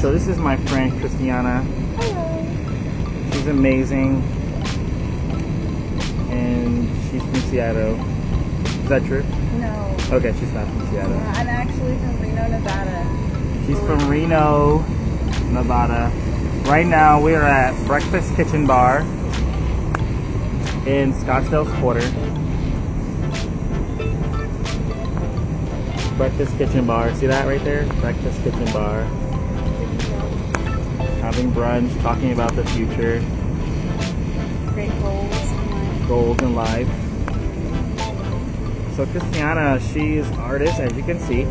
So this is my friend Christiana. Hello. She's amazing. And she's from Seattle. Is that true? No. Okay, she's not from Seattle. I'm actually from Reno, Nevada. She's from Reno, Nevada. Right now we are at Breakfast Kitchen Bar in Scottsdale Quarter. Breakfast Kitchen Bar. See that right there? Breakfast Kitchen Bar. Having brunch, talking about the future, Great goals in life. goals in life. So Christiana, she's artist, as you can see.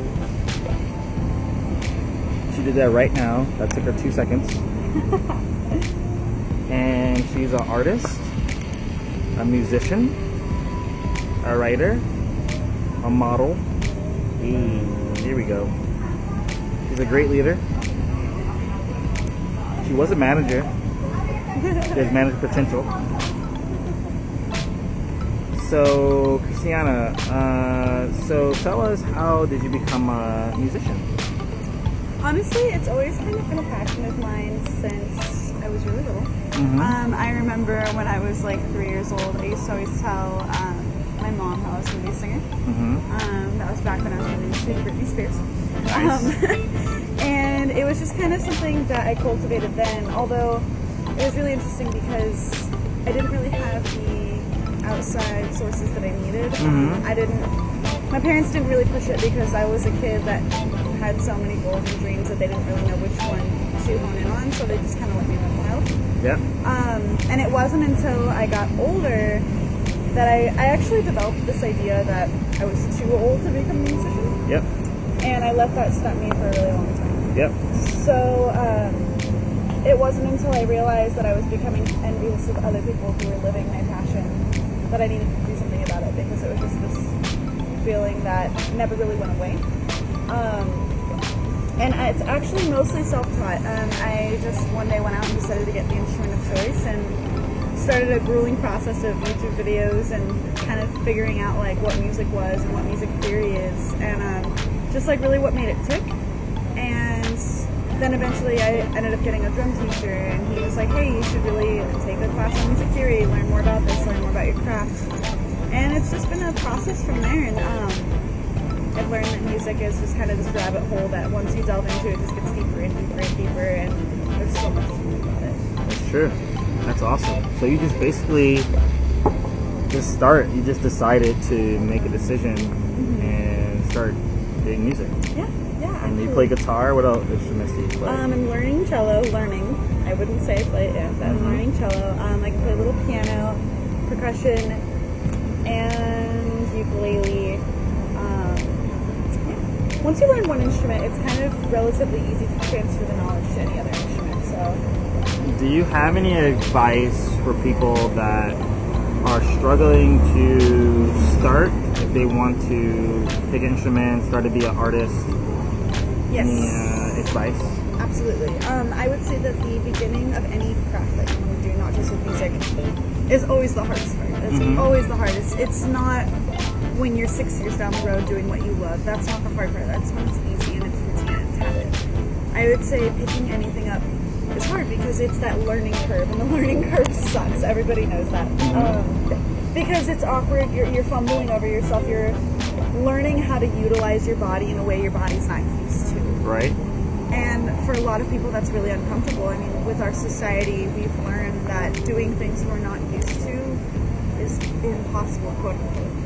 She did that right now. That took her two seconds. and she's an artist, a musician, a writer, a model. Hey, here we go. She's a great leader. She was a manager. She has manager potential. So, Christiana, uh, so tell us how did you become a musician? Honestly, it's always kind of been a passion of mine since I was really little. Mhm. Um, I remember when I was like three years old, I used to always tell um, my mom how I was going to be a singer. Mm-hmm. Um, that was back when I was really into Britney Spears. Nice. Um, and it was just kind of something that I cultivated then, although it was really interesting because I didn't really have the outside sources that I needed. Um, Mhm. I didn't, my parents didn't really push it because I was a kid that had so many goals and dreams that they didn't really know which one to hone in on, so they just kind of let me run wild. Yep. Um, and it wasn't until I got older that I, I actually developed this idea that I was too old to become a musician. Yep. And I let that stop me for a really long time. Yep. So um, it wasn't until I realized that I was becoming envious of other people who were living my passion that I needed to do something about it because it was just this feeling that never really went away. Um, and it's actually mostly self-taught. Um, I just one day went out and decided to get the instrument of choice and started a grueling process of YouTube videos and kind of figuring out like what music was and what music theory is and um, just like really what made it tick. And then eventually I ended up getting a drum teacher and he was like, hey, you should really take a class on music theory, learn more about this, learn more about your craft. And it's just been a process from there and um, I've learned that music is just kind of this rabbit hole that once you delve into it, just gets deeper and deeper and deeper, and there's so much to do about it. That's true. That's awesome. So you just basically just start. You just decided to make a decision and start doing music. Yeah. And you play guitar. What else instruments do you play? Um, I'm learning cello. Learning. I wouldn't say I play it yet, but I'm Mhm. learning cello. Um, I can play a little piano, percussion, and ukulele. Um, yeah. Once you learn one instrument, it's kind of relatively easy to transfer the knowledge to any other instrument. So. Do you have any advice for people that are struggling to start if they want to pick an instrument, start to be an artist? Yes. Any uh, advice? Absolutely. Um, I would say that the beginning of any craft that you want to do, not just with music, is always the hardest part. It's Mhm. always the hardest. It's not when you're six years down the road doing what you love. That's not the hard part. That's when it's easy and it's routine and it's habit. I would say picking anything up is hard because it's that learning curve, and the learning curve sucks. Everybody knows that. Um, because it's awkward. You're, you're fumbling over yourself. You're learning how to utilize your body in a way your body's not used to. Right? And for a lot of people, that's really uncomfortable. I mean, with our society, we've learned that doing things we're not used to is impossible, quote unquote.